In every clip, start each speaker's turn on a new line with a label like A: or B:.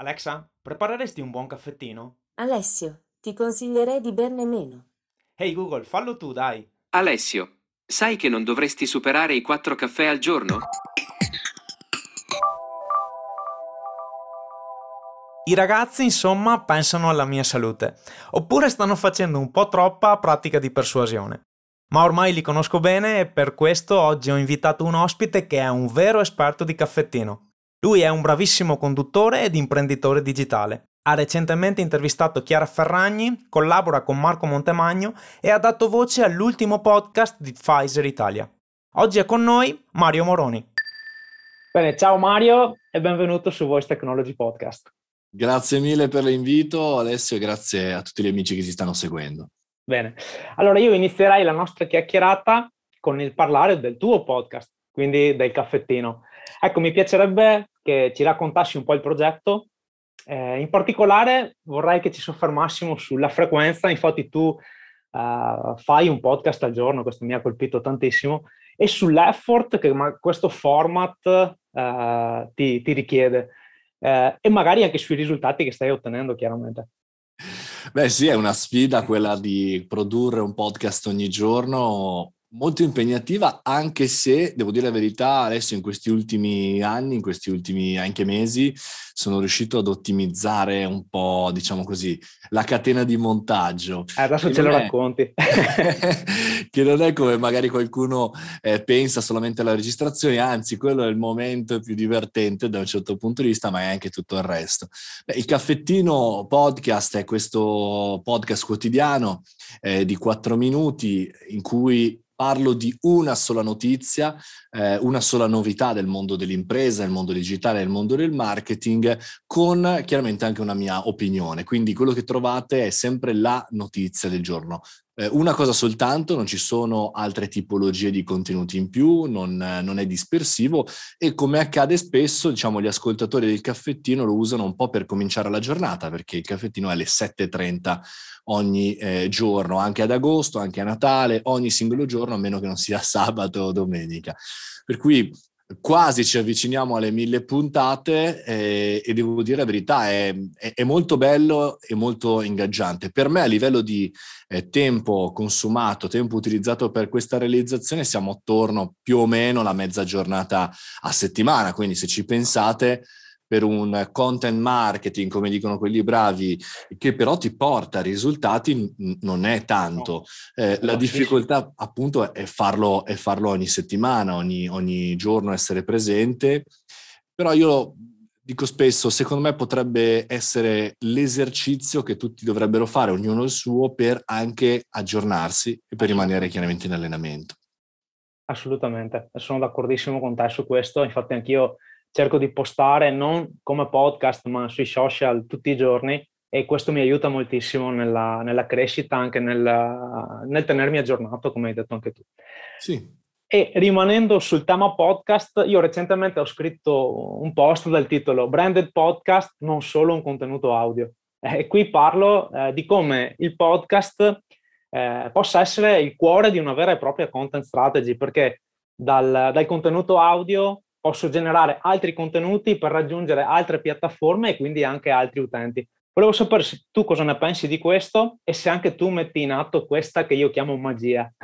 A: Alexa, prepareresti un buon caffettino?
B: Alessio, ti consiglierei di berne meno.
A: Ehi Google, fallo tu, dai.
C: Alessio, sai che non dovresti superare i quattro caffè al giorno?
A: I ragazzi, insomma, pensano alla mia salute, oppure stanno facendo un po' troppa pratica di persuasione. Ma ormai li conosco bene e per questo oggi ho invitato un ospite che è un vero esperto di caffettino. Lui è un bravissimo conduttore ed imprenditore digitale. Ha recentemente intervistato Chiara Ferragni, collabora con Marco Montemagno e ha dato voce all'ultimo podcast di Pfizer Italia. Oggi è con noi Mario Moroni. Bene, ciao Mario e benvenuto su Voice Technology Podcast.
D: Grazie mille per l'invito Alessio e grazie a tutti gli amici che si stanno seguendo.
A: Bene, allora io inizierei la nostra chiacchierata con il parlare del tuo podcast, quindi del caffettino. Ecco, mi piacerebbe che ci raccontassi un po' il progetto. Eh, in particolare vorrei che ci soffermassimo sulla frequenza, infatti tu uh, fai un podcast al giorno, questo mi ha colpito tantissimo, e sull'effort che questo format uh, ti, ti, richiede uh, e magari anche sui risultati che stai ottenendo chiaramente.
D: Beh sì, è una sfida quella di produrre un podcast ogni giorno molto impegnativa, anche se, devo dire la verità, adesso in questi ultimi anni, in questi ultimi anche mesi, sono riuscito ad ottimizzare un po', diciamo così, la catena di montaggio.
A: Eh, adesso ce lo è... racconti.
D: che non è come magari qualcuno eh, pensa solamente alla registrazione, anzi, quello è il momento più divertente da un certo punto di vista, ma è anche tutto il resto. Beh, il caffettino podcast è questo podcast quotidiano eh, di quattro minuti in cui parlo di una sola notizia, eh, una sola novità del mondo dell'impresa, del mondo digitale, del mondo del marketing, con chiaramente anche una mia opinione. Quindi quello che trovate è sempre la notizia del giorno. Eh, una cosa soltanto, non ci sono altre tipologie di contenuti in più, non, non, è dispersivo e come accade spesso, diciamo, gli ascoltatori del caffettino lo usano un po' per cominciare la giornata, perché il caffettino è alle 7.30 ogni eh, giorno, anche ad agosto, anche a Natale, ogni singolo giorno, a meno che non sia sabato o domenica. Per cui quasi ci avviciniamo alle mille puntate eh, e devo dire la verità, è, è, è, molto bello e molto ingaggiante. Per me a livello di eh, tempo consumato, tempo utilizzato per questa realizzazione, siamo attorno più o meno alla mezza giornata a settimana, quindi se ci pensate per un content marketing, come dicono quelli bravi, che però ti porta risultati, non è tanto. Eh, la difficoltà appunto è farlo, è farlo ogni settimana, ogni, ogni giorno essere presente, però io dico spesso, secondo me potrebbe essere l'esercizio che tutti dovrebbero fare, ognuno il suo, per anche aggiornarsi e per rimanere chiaramente in allenamento.
A: Assolutamente, sono d'accordissimo con te su questo, infatti anch'io cerco di postare non come podcast ma sui social tutti i giorni e questo mi aiuta moltissimo nella, nella crescita, anche nel, nel, tenermi aggiornato, come hai detto anche tu.
D: Sì.
A: E rimanendo sul tema podcast, io recentemente ho scritto un post dal titolo Branded Podcast, non solo un contenuto audio. E qui parlo eh, di come il podcast eh, possa essere il cuore di una vera e propria content strategy, perché dal, dal contenuto audio posso generare altri contenuti per raggiungere altre piattaforme e quindi anche altri utenti. Volevo sapere se tu cosa ne pensi di questo e se anche tu metti in atto questa che io chiamo magia.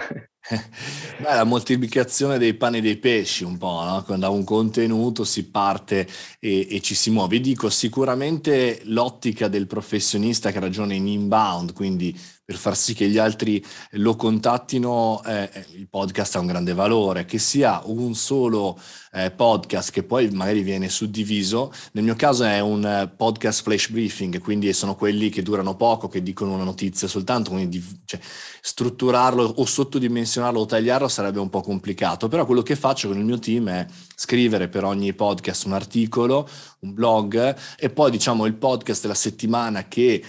D: Beh, la moltiplicazione dei pani e dei pesci un po', no? Quando da un contenuto si parte e, e, ci si muove. Dico sicuramente l'ottica del professionista che ragiona in inbound, quindi per far sì che gli altri lo contattino, eh, eh, il podcast ha un grande valore, che sia un solo eh, podcast che poi magari viene suddiviso, nel mio caso è un eh, podcast flash briefing, quindi sono quelli che durano poco, che dicono una notizia soltanto, quindi di, cioè, strutturarlo o sottodimensionarlo o tagliarlo sarebbe un po' complicato, però quello che faccio con il mio team è scrivere per ogni podcast un articolo, un blog e poi diciamo il podcast della settimana che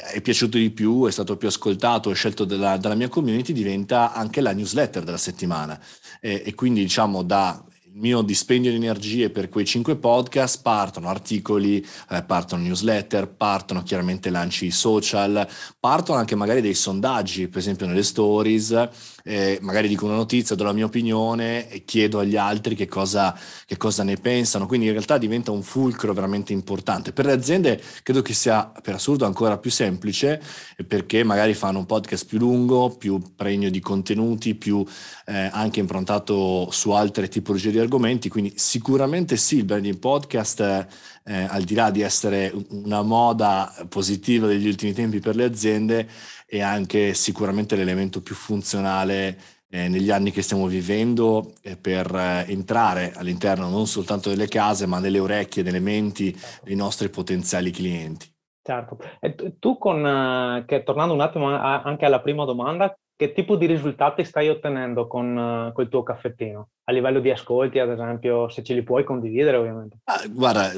D: è piaciuto di più, è stato più ascoltato, è scelto dalla, dalla mia community, diventa anche la newsletter della settimana. E, e quindi diciamo da il mio dispendio di energie per quei cinque podcast partono articoli, eh, partono newsletter, partono chiaramente lanci social, partono anche magari dei sondaggi, per esempio nelle stories eh, magari dico una notizia, do la mia opinione e chiedo agli altri che cosa, che cosa ne pensano. Quindi in realtà diventa un fulcro veramente importante. Per le aziende credo che sia per assurdo ancora più semplice perché magari fanno un podcast più lungo, più pregno di contenuti, più eh, anche improntato su altre tipologie di argomenti. Quindi sicuramente sì, il branding podcast. Eh, al di là di essere una moda positiva degli ultimi tempi per le aziende, è anche sicuramente l'elemento più funzionale eh, negli anni che stiamo vivendo eh, per eh, entrare all'interno non soltanto delle case, ma nelle orecchie, nelle menti dei nostri potenziali clienti.
A: Certo. E tu con, eh, che, tornando un attimo anche alla prima domanda, che tipo di risultati stai ottenendo con, col tuo caffettino? A livello di ascolti, ad esempio, se ce li puoi condividere, ovviamente.
D: Ah, guarda,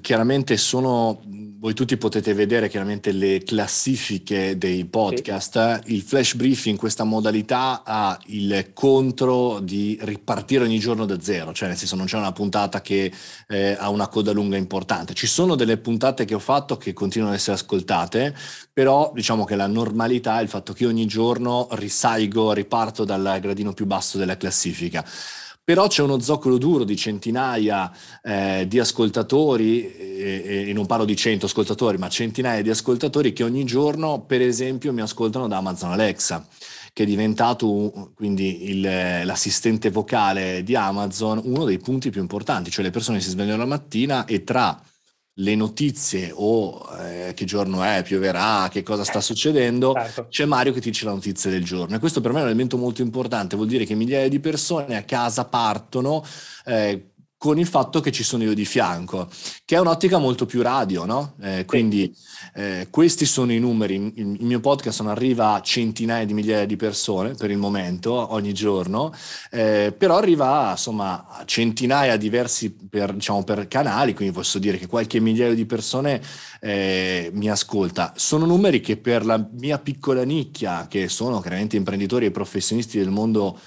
D: chiaramente sono, voi tutti potete vedere chiaramente le classifiche dei podcast. Sì. Il flash brief in questa modalità ha il contro di ripartire ogni giorno da zero, cioè nel senso non c'è una puntata che eh, ha una coda lunga importante. Ci sono delle puntate che ho fatto che continuano ad essere ascoltate, però diciamo che la normalità è il fatto che ogni giorno risalgo, riparto dal gradino più basso della classifica. Però c'è uno zoccolo duro di centinaia eh, di ascoltatori, e, e non parlo di cento ascoltatori, ma centinaia di ascoltatori che ogni giorno, per esempio, mi ascoltano da Amazon Alexa che è diventato quindi il, l'assistente vocale di Amazon uno dei punti più importanti, cioè le persone si svegliano la mattina e tra le notizie o eh, che giorno è, pioverà, che cosa sta succedendo, certo. c'è Mario che ti dice la notizia del giorno. E questo per me è un elemento molto importante, vuol dire che migliaia di persone a casa partono eh, con il fatto che ci sono io di fianco, che è un'ottica molto più radio, no? Eh, quindi eh, questi sono i numeri, il, il, mio podcast non arriva a centinaia di migliaia di persone per il momento, ogni giorno, eh, però arriva insomma a centinaia diversi per, diciamo, per canali, quindi posso dire che qualche migliaio di persone eh, mi ascolta. Sono numeri che per la mia piccola nicchia, che sono chiaramente imprenditori e professionisti del mondo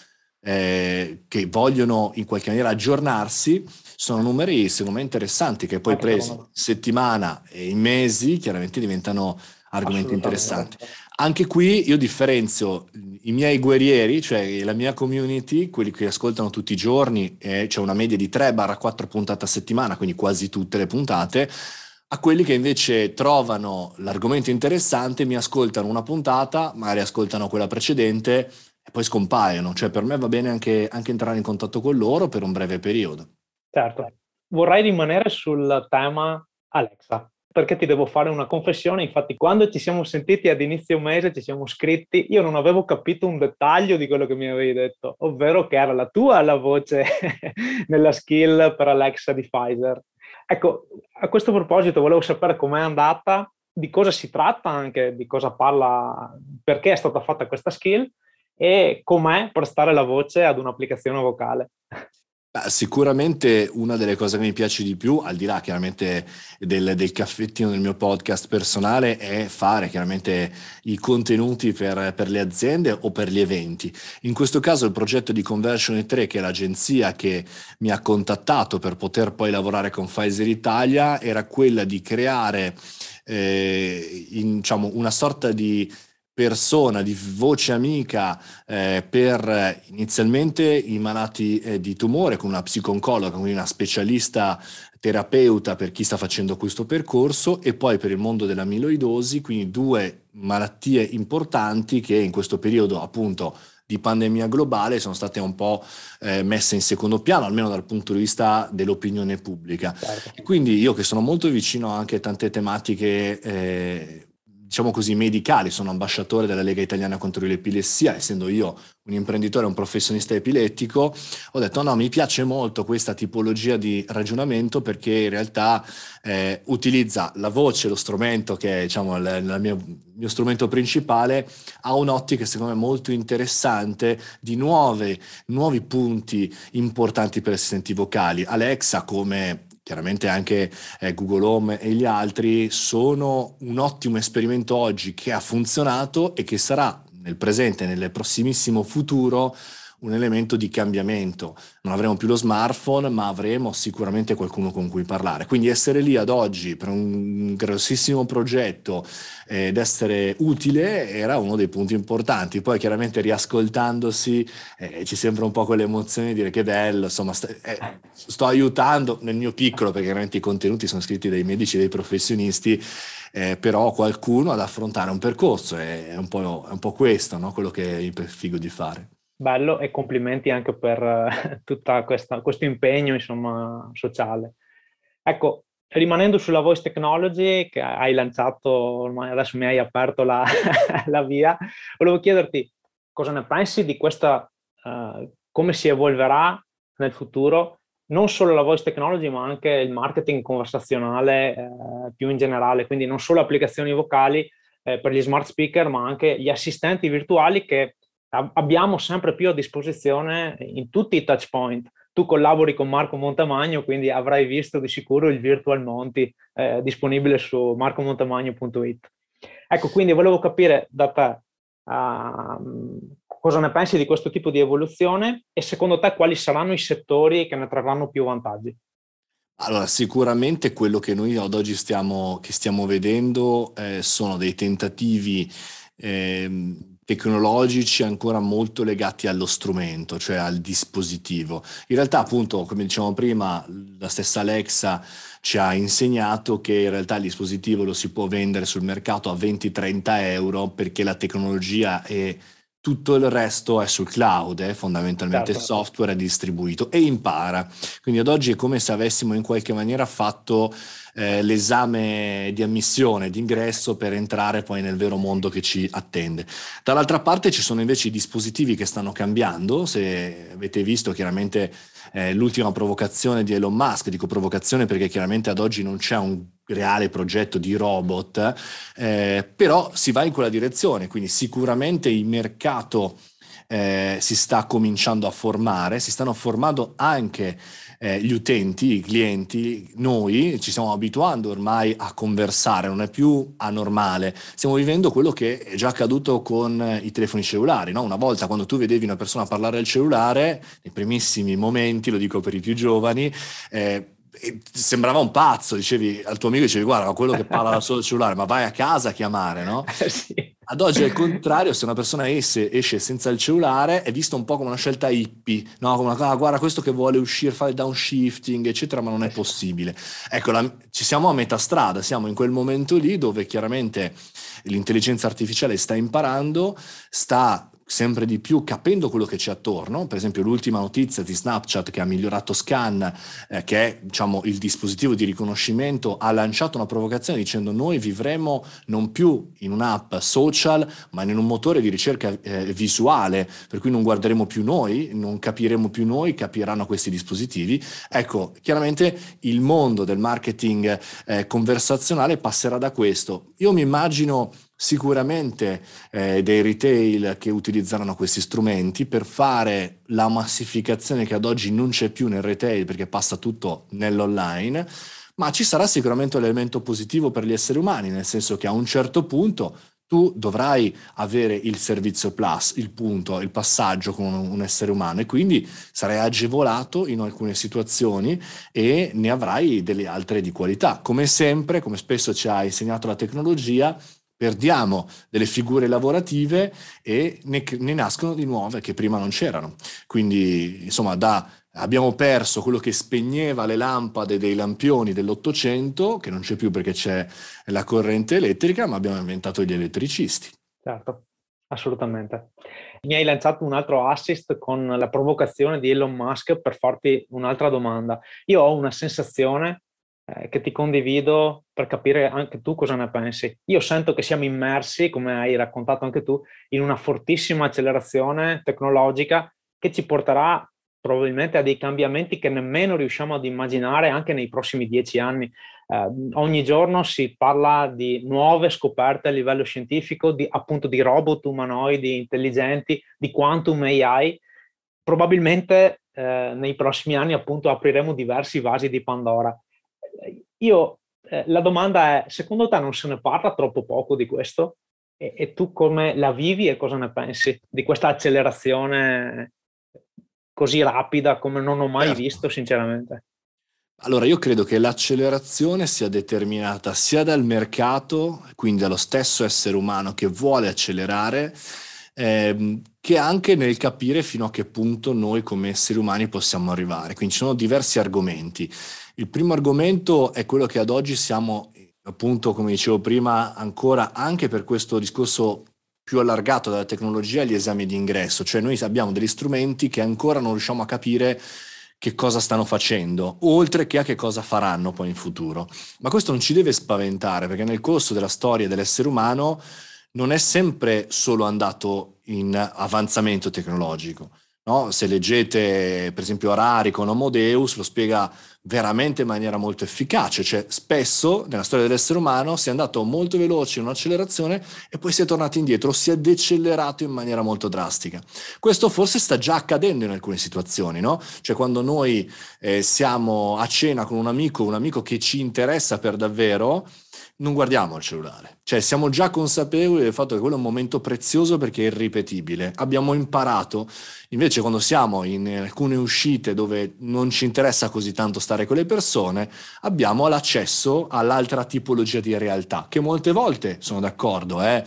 D: eh, che vogliono in qualche maniera aggiornarsi, sono numeri secondo me interessanti che poi presi in settimana e in mesi chiaramente diventano argomenti interessanti. Anche qui io differenzio i miei guerrieri, cioè la mia community, quelli che ascoltano tutti i giorni, e c'è una media di 3-4 puntate a settimana, quindi quasi tutte le puntate, a quelli che invece trovano l'argomento interessante, mi ascoltano una puntata, magari ascoltano quella precedente e poi scompaiono. Cioè per me va bene anche, anche entrare in contatto con loro per un breve periodo.
A: Certo. Vorrei rimanere sul tema Alexa, perché ti devo fare una confessione. Infatti, quando ci siamo sentiti ad inizio mese, ci siamo scritti, io non avevo capito un dettaglio di quello che mi avevi detto, ovvero che era la tua la voce nella skill per Alexa di Pfizer. Ecco, a questo proposito volevo sapere com'è andata, di cosa si tratta anche, di cosa parla, perché è stata fatta questa skill e com'è prestare la voce ad un'applicazione vocale.
D: Sicuramente una delle cose che mi piace di più, al di là chiaramente del, del, caffettino del mio podcast personale, è fare chiaramente i contenuti per, per, le aziende o per gli eventi. In questo caso il progetto di Conversion 3, che è l'agenzia che mi ha contattato per poter poi lavorare con Pfizer Italia, era quella di creare eh, in, diciamo, una sorta di persona, di voce amica eh, per inizialmente i malati eh, di tumore con una psiconcologa, quindi una specialista terapeuta per chi sta facendo questo percorso e poi per il mondo dell'amiloidosi, quindi due malattie importanti che in questo periodo appunto di pandemia globale sono state un po' eh, messe in secondo piano, almeno dal punto di vista dell'opinione pubblica. Certo. Quindi io che sono molto vicino anche a tante tematiche eh, diciamo così, medicali, sono ambasciatore della Lega Italiana contro l'Epilessia, essendo io un imprenditore, un professionista epilettico, ho detto no, mi piace molto questa tipologia di ragionamento perché in realtà eh, utilizza la voce, lo strumento che è diciamo, il, mio, mio, strumento principale, ha un'ottica secondo me molto interessante di nuove, nuovi punti importanti per assistenti vocali. Alexa come chiaramente anche eh, Google Home e gli altri sono un ottimo esperimento oggi che ha funzionato e che sarà nel presente nel prossimissimo futuro un elemento di cambiamento. Non avremo più lo smartphone, ma avremo sicuramente qualcuno con cui parlare. Quindi essere lì ad oggi per un grossissimo progetto eh, ed essere utile era uno dei punti importanti. Poi chiaramente riascoltandosi eh, ci sembra un po' quell'emozione di dire che bello, insomma st- eh, sto aiutando nel mio piccolo, perché chiaramente i contenuti sono scritti dai medici, dai professionisti, eh, però qualcuno ad affrontare un percorso, è un po', è un po questo no? quello che mi prefigo di fare.
A: Bello e complimenti anche per uh, tutto questo impegno insomma, sociale. Ecco, rimanendo sulla voice technology che hai lanciato, ormai adesso mi hai aperto la, la via, volevo chiederti cosa ne pensi di questa, uh, come si evolverà nel futuro, non solo la voice technology ma anche il marketing conversazionale uh, più in generale, quindi non solo applicazioni vocali eh, per gli smart speaker ma anche gli assistenti virtuali che abbiamo sempre più a disposizione in tutti i touch point. Tu collabori con Marco Montamagno, quindi avrai visto di sicuro il Virtual Monti eh, disponibile su marcomontamagno.it. Ecco, quindi volevo capire da te uh, cosa ne pensi di questo tipo di evoluzione e secondo te quali saranno i settori che ne trarranno più vantaggi?
D: Allora, sicuramente quello che noi ad oggi stiamo, stiamo vedendo eh, sono dei tentativi eh, tecnologici ancora molto legati allo strumento, cioè al dispositivo. In realtà, appunto, come dicevamo prima, la stessa Alexa ci ha insegnato che in realtà il dispositivo lo si può vendere sul mercato a 20-30 euro perché la tecnologia e tutto il resto è sul cloud, è fondamentalmente certo. software è distribuito e impara. Quindi ad oggi è come se avessimo in qualche maniera fatto eh, l'esame di ammissione, di ingresso per entrare poi nel vero mondo che ci attende. Dall'altra parte ci sono invece i dispositivi che stanno cambiando, se avete visto chiaramente eh, l'ultima provocazione di Elon Musk, dico provocazione perché chiaramente ad oggi non c'è un reale progetto di robot, eh, però si va in quella direzione, quindi sicuramente il mercato eh, si sta cominciando a formare, si stanno formando anche eh, gli utenti, i clienti, noi ci stiamo abituando ormai a conversare, non è più anormale, stiamo vivendo quello che è già accaduto con i telefoni cellulari, no? una volta quando tu vedevi una persona parlare al cellulare, nei primissimi momenti, lo dico per i più giovani, eh, sembrava un pazzo, dicevi al tuo amico, dicevi guarda, quello che parla solo il cellulare, ma vai a casa a chiamare, no? sì. Ad oggi è il contrario, se una persona esce, esce, senza il cellulare è vista un po' come una scelta hippie, no? come una, ah, guarda questo che vuole uscire, fare downshifting, eccetera, ma non è possibile. Ecco, la, ci siamo a metà strada, siamo in quel momento lì dove chiaramente l'intelligenza artificiale sta imparando, sta sempre di più capendo quello che c'è attorno, per esempio l'ultima notizia di Snapchat che ha migliorato Scan, eh, che è diciamo, il dispositivo di riconoscimento, ha lanciato una provocazione dicendo noi vivremo non più in un'app social, ma in un motore di ricerca eh, visuale, per cui non guarderemo più noi, non capiremo più noi, capiranno questi dispositivi. Ecco, chiaramente il mondo del marketing eh, conversazionale passerà da questo. Io mi immagino sicuramente eh, dei retail che utilizzeranno questi strumenti per fare la massificazione che ad oggi non c'è più nel retail perché passa tutto nell'online, ma ci sarà sicuramente un elemento positivo per gli esseri umani, nel senso che a un certo punto tu dovrai avere il servizio plus, il punto, il passaggio con un essere umano e quindi sarai agevolato in alcune situazioni e ne avrai delle altre di qualità. Come sempre, come spesso ci ha insegnato la tecnologia, perdiamo delle figure lavorative e ne, ne, nascono di nuove che prima non c'erano. Quindi, insomma, da, abbiamo perso quello che spegneva le lampade dei lampioni dell'Ottocento, che non c'è più perché c'è la corrente elettrica, ma abbiamo inventato gli elettricisti.
A: Certo, assolutamente. Mi hai lanciato un altro assist con la provocazione di Elon Musk per farti un'altra domanda. Io ho una sensazione eh, che ti condivido per capire anche tu cosa ne pensi. Io sento che siamo immersi, come hai raccontato anche tu, in una fortissima accelerazione tecnologica che ci porterà probabilmente a dei cambiamenti che nemmeno riusciamo ad immaginare anche nei prossimi dieci anni. Eh, ogni giorno si parla di nuove scoperte a livello scientifico, di, appunto di robot umanoidi intelligenti, di quantum AI. Probabilmente eh, nei prossimi anni appunto apriremo diversi vasi di Pandora. Io, eh, la domanda è, secondo te non se ne parla troppo poco di questo? E, e tu come la vivi e cosa ne pensi di questa accelerazione così rapida come non ho mai certo. visto, sinceramente?
D: Allora, io credo che l'accelerazione sia determinata sia dal mercato, quindi dallo stesso essere umano che vuole accelerare, ehm, che anche nel capire fino a che punto noi come esseri umani possiamo arrivare. Quindi ci sono diversi argomenti. Il primo argomento è quello che ad oggi siamo, appunto, come dicevo prima, ancora anche per questo discorso più allargato della tecnologia agli esami di ingresso, cioè noi abbiamo degli strumenti che ancora non riusciamo a capire che cosa stanno facendo, oltre che a che cosa faranno poi in futuro. Ma questo non ci deve spaventare, perché nel corso della storia dell'essere umano non è sempre solo andato in avanzamento tecnologico. No? Se leggete per esempio Harari con Homo Deus lo spiega veramente in maniera molto efficace, cioè spesso nella storia dell'essere umano si è andato molto veloce in un'accelerazione e poi si è tornati indietro, si è decelerato in maniera molto drastica. Questo forse sta già accadendo in alcune situazioni, no? Cioè quando noi eh, siamo a cena con un amico, un amico che ci interessa per davvero, non guardiamo il cellulare, cioè siamo già consapevoli del fatto che quello è un momento prezioso perché è irripetibile. Abbiamo imparato, invece quando siamo in alcune uscite dove non ci interessa così tanto stare con le persone, abbiamo l'accesso all'altra tipologia di realtà, che molte volte, sono d'accordo, è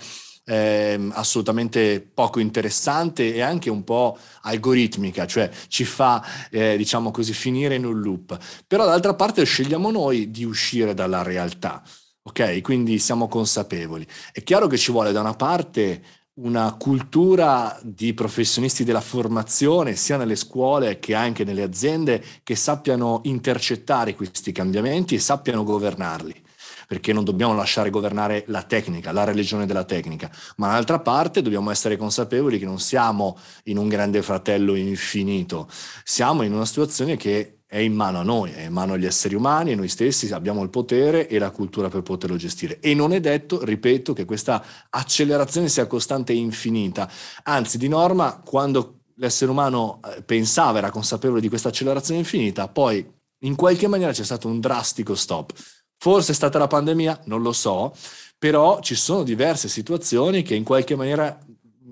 D: assolutamente poco interessante e anche un po' algoritmica, cioè ci fa, eh, diciamo così, finire in un loop. Però d'altra parte scegliamo noi di uscire dalla realtà. Ok, quindi siamo consapevoli. È chiaro che ci vuole da una parte una cultura di professionisti della formazione, sia nelle scuole che anche nelle aziende, che sappiano intercettare questi cambiamenti e sappiano governarli. Perché non dobbiamo lasciare governare la tecnica, la religione della tecnica, ma dall'altra parte dobbiamo essere consapevoli che non siamo in un grande fratello infinito, siamo in una situazione che è in mano a noi, è in mano agli esseri umani e noi stessi abbiamo il potere e la cultura per poterlo gestire. E non è detto, ripeto, che questa accelerazione sia costante e infinita. Anzi, di norma, quando l'essere umano eh, pensava, era consapevole di questa accelerazione infinita, poi in qualche maniera c'è stato un drastico stop. Forse è stata la pandemia, non lo so, però ci sono diverse situazioni che in qualche maniera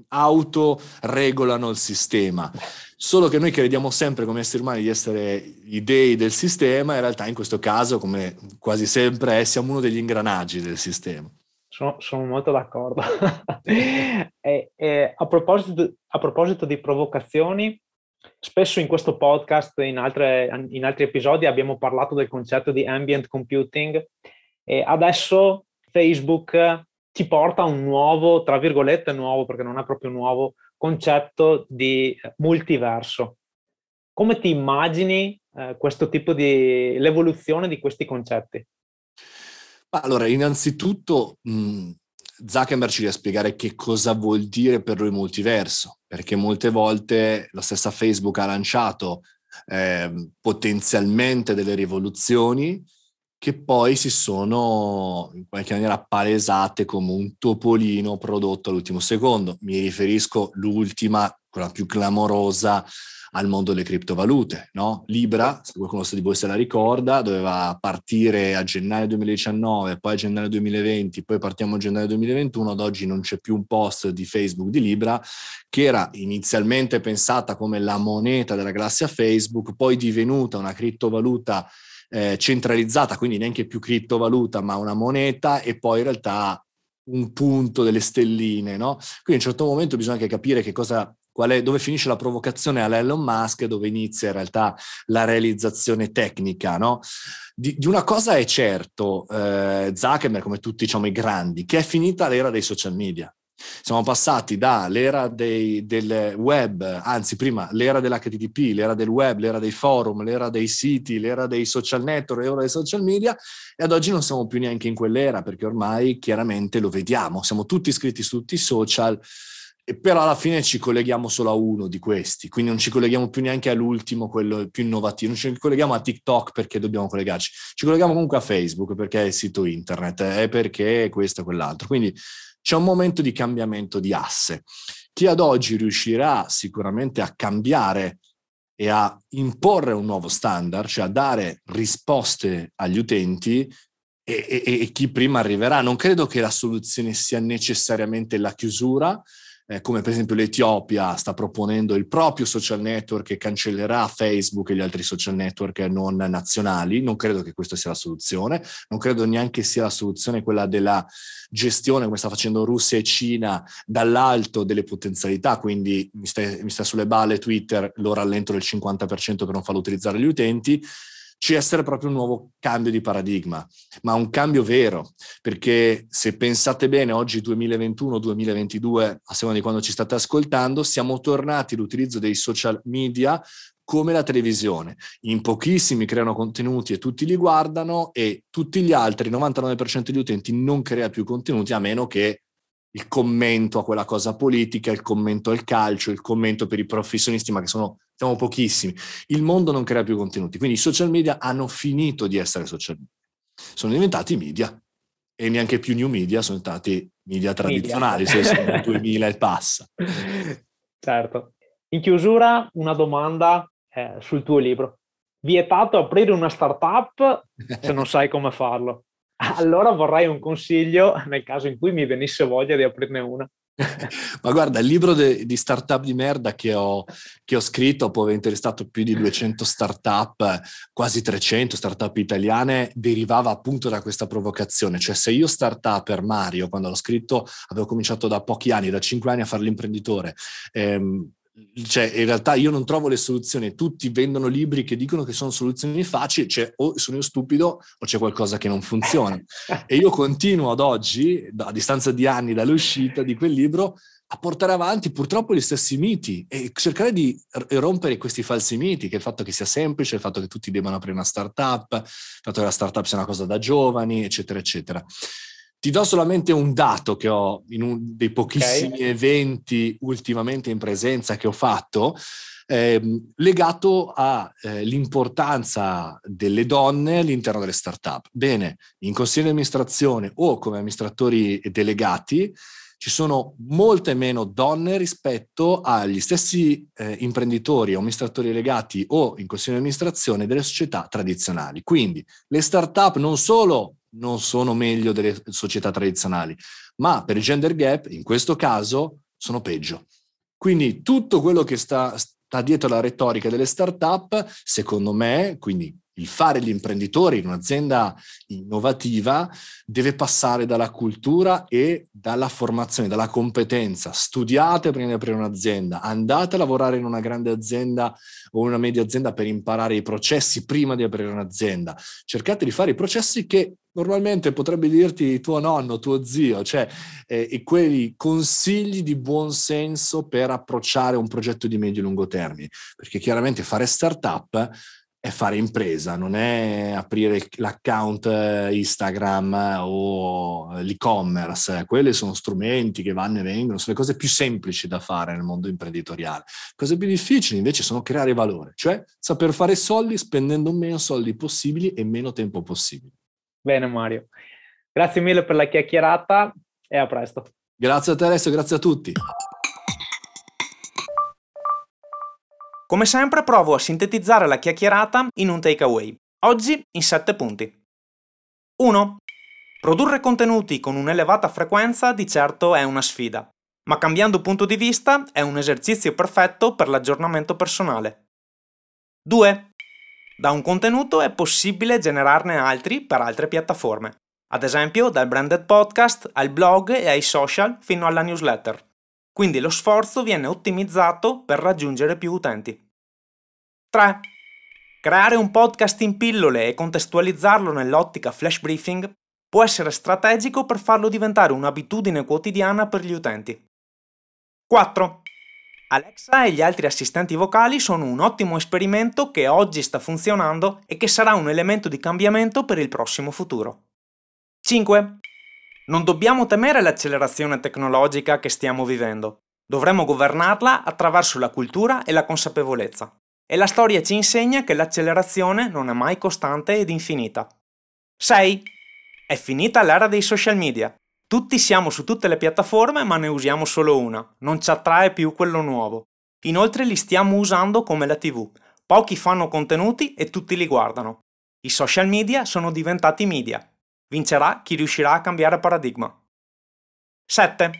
D: autoregolano il sistema. Solo che noi crediamo sempre come esseri umani di essere i dei del sistema, in realtà in questo caso, come quasi sempre è, siamo uno degli ingranaggi del sistema.
A: Sono, sono molto d'accordo. e, e a, proposito, a, proposito, di provocazioni, spesso in questo podcast, in, in altri episodi, abbiamo parlato del concetto di ambient computing e adesso Facebook ci porta a un nuovo, tra virgolette nuovo, perché non è proprio nuovo, concetto di multiverso. Come ti immagini eh, questo tipo di l'evoluzione di questi concetti?
D: Allora, innanzitutto mh, Zuckerberg ci deve spiegare che cosa vuol dire per lui multiverso, perché molte volte la stessa Facebook ha lanciato eh, potenzialmente delle rivoluzioni che poi si sono in qualche maniera palesate come un topolino prodotto all'ultimo secondo. Mi riferisco l'ultima, quella più clamorosa, al mondo delle criptovalute. No? Libra, se qualcuno di voi se la ricorda, doveva partire a gennaio 2019, poi a gennaio 2020, poi partiamo a gennaio 2021, ad oggi non c'è più un post di Facebook di Libra, che era inizialmente pensata come la moneta della galassia Facebook, poi divenuta una criptovaluta eh, centralizzata, quindi neanche più criptovaluta, ma una moneta e poi in realtà un punto delle stelline, no? Quindi a un certo momento bisogna anche capire che cosa, è, dove finisce la provocazione alla Elon Musk e dove inizia in realtà la realizzazione tecnica, no? Di, di una cosa è certo, eh, Zuckerberg, come tutti diciamo i grandi, che è finita l'era dei social media. Siamo passati dall'era del web, anzi prima l'era dell'HTTP, l'era del web, l'era dei forum, l'era dei siti, l'era dei social network, l'era dei social media e ad oggi non siamo più neanche in quell'era perché ormai chiaramente lo vediamo, siamo tutti iscritti su tutti i social, però alla fine ci colleghiamo solo a uno di questi, quindi non ci colleghiamo più neanche all'ultimo, quello più innovativo, non ci colleghiamo a TikTok perché dobbiamo collegarci, ci colleghiamo comunque a Facebook perché è il sito internet, è perché questo e quell'altro. Quindi c'è un momento di cambiamento di asse. Chi ad oggi riuscirà sicuramente a cambiare e a imporre un nuovo standard, cioè a dare risposte agli utenti e, e, e chi prima arriverà. Non credo che la soluzione sia necessariamente la chiusura, eh, come per esempio l'Etiopia sta proponendo il proprio social network che cancellerà Facebook e gli altri social network non nazionali. Non credo che questa sia la soluzione, non credo neanche sia la soluzione quella della gestione, come sta facendo Russia e Cina, dall'alto delle potenzialità, quindi mi sta, mi sta sulle balle Twitter, lo rallento del 50% per non farlo utilizzare gli utenti ci essere proprio un nuovo cambio di paradigma, ma un cambio vero, perché se pensate bene, oggi 2021-2022, a seconda di quando ci state ascoltando, siamo tornati all'utilizzo dei social media come la televisione. In pochissimi creano contenuti e tutti li guardano e tutti gli altri, il 99% degli utenti, non crea più contenuti a meno che il commento a quella cosa politica, il commento al calcio, il commento per i professionisti, ma che sono siamo pochissimi. Il mondo non crea più contenuti, quindi i social media hanno finito di essere social media. Sono diventati media e neanche più new media, sono diventati media tradizionali, media. se sono 2000 e passa.
A: Certo. In chiusura, una domanda eh, sul tuo libro. Vietato aprire una startup se non sai come farlo. Allora vorrei un consiglio nel caso in cui mi venisse voglia di aprirne una.
D: Ma guarda, il libro de, di startup di merda che ho, che ho, scritto, dopo aver intervistato più di 200 startup, quasi 300 startup italiane, derivava appunto da questa provocazione. Cioè, se io startup Mario, quando l'ho scritto, avevo cominciato da pochi anni, da 5 anni a fare l'imprenditore, ehm, cioè, in realtà io non trovo le soluzioni, tutti vendono libri che dicono che sono soluzioni facili, cioè o sono io stupido o c'è qualcosa che non funziona. e io continuo ad oggi, a distanza di anni dall'uscita di quel libro, a portare avanti purtroppo gli stessi miti e cercare di rompere questi falsi miti, che il fatto che sia semplice, il fatto che tutti debbano aprire una startup, il fatto che la startup sia una cosa da giovani, eccetera, eccetera. Ti do solamente un dato che ho in uno dei pochissimi okay. eventi ultimamente in presenza che ho fatto, eh, legato all'importanza eh, delle donne all'interno delle start-up. Bene, in consiglio di amministrazione o come amministratori delegati ci sono molte meno donne rispetto agli stessi eh, imprenditori o amministratori delegati o in consiglio di amministrazione delle società tradizionali. Quindi le start-up non solo non sono meglio delle società tradizionali, ma per il gender gap, in questo caso, sono peggio. Quindi tutto quello che sta, sta dietro la retorica delle start-up, secondo me, quindi il fare l'imprenditore in un'azienda innovativa deve passare dalla cultura e dalla formazione, dalla competenza. Studiate prima di aprire un'azienda, andate a lavorare in una grande azienda o una media azienda per imparare i processi prima di aprire un'azienda. Cercate di fare i processi che normalmente potrebbe dirti tuo nonno, tuo zio, cioè eh, quei consigli di buon senso per approcciare un progetto di medio e lungo termine, perché chiaramente fare startup è fare impresa, non è aprire l'account eh, Instagram o l'e-commerce, quelli sono strumenti che vanno e vengono, sono le cose più semplici da fare nel mondo imprenditoriale. Le cose più difficili invece sono creare valore, cioè saper fare soldi spendendo meno soldi possibili e meno tempo possibile.
A: Bene Mario, grazie mille per la chiacchierata e a presto.
D: Grazie a te Alessio, grazie a tutti.
A: Come sempre provo a sintetizzare la chiacchierata in un takeaway, oggi in 7 punti. 1. Produrre contenuti con un'elevata frequenza di certo è una sfida, ma cambiando punto di vista è un esercizio perfetto per l'aggiornamento personale. 2. Da un contenuto è possibile generarne altri per altre piattaforme, ad esempio dal branded podcast al blog e ai social fino alla newsletter. Quindi lo sforzo viene ottimizzato per raggiungere più utenti. 3. Creare un podcast in pillole e contestualizzarlo nell'ottica flash briefing può essere strategico per farlo diventare un'abitudine quotidiana per gli utenti. 4. Alexa e gli altri assistenti vocali sono un ottimo esperimento che oggi sta funzionando e che sarà un elemento di cambiamento per il prossimo futuro. 5. Non dobbiamo temere l'accelerazione tecnologica che stiamo vivendo. Dovremmo governarla attraverso la cultura e la consapevolezza. E la storia ci insegna che l'accelerazione non è mai costante ed infinita. 6. È finita l'era dei social media. Tutti siamo su tutte le piattaforme ma ne usiamo solo una. Non ci attrae più quello nuovo. Inoltre li stiamo usando come la TV. Pochi fanno contenuti e tutti li guardano. I social media sono diventati media. Vincerà chi riuscirà a cambiare paradigma. 7.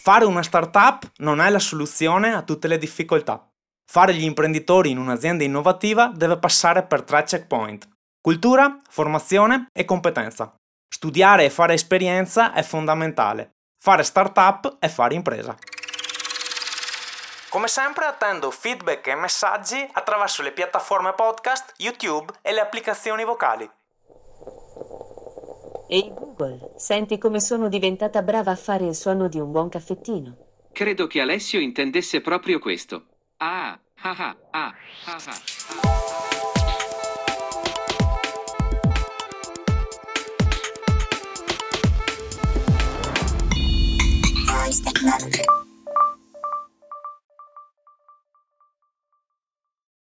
A: Fare una startup non è la soluzione a tutte le difficoltà. Fare gli imprenditori in un'azienda innovativa deve passare per tre checkpoint. Cultura, formazione e competenza. Studiare e fare esperienza è fondamentale. Fare startup è fare impresa. Come sempre attendo feedback e messaggi attraverso le piattaforme podcast, YouTube e le applicazioni vocali.
B: Ehi Google, senti come sono diventata brava a fare il suono di un buon caffettino.
C: Credo che Alessio intendesse proprio questo. Ah, ah, ah, ah, ah. ah. Technology.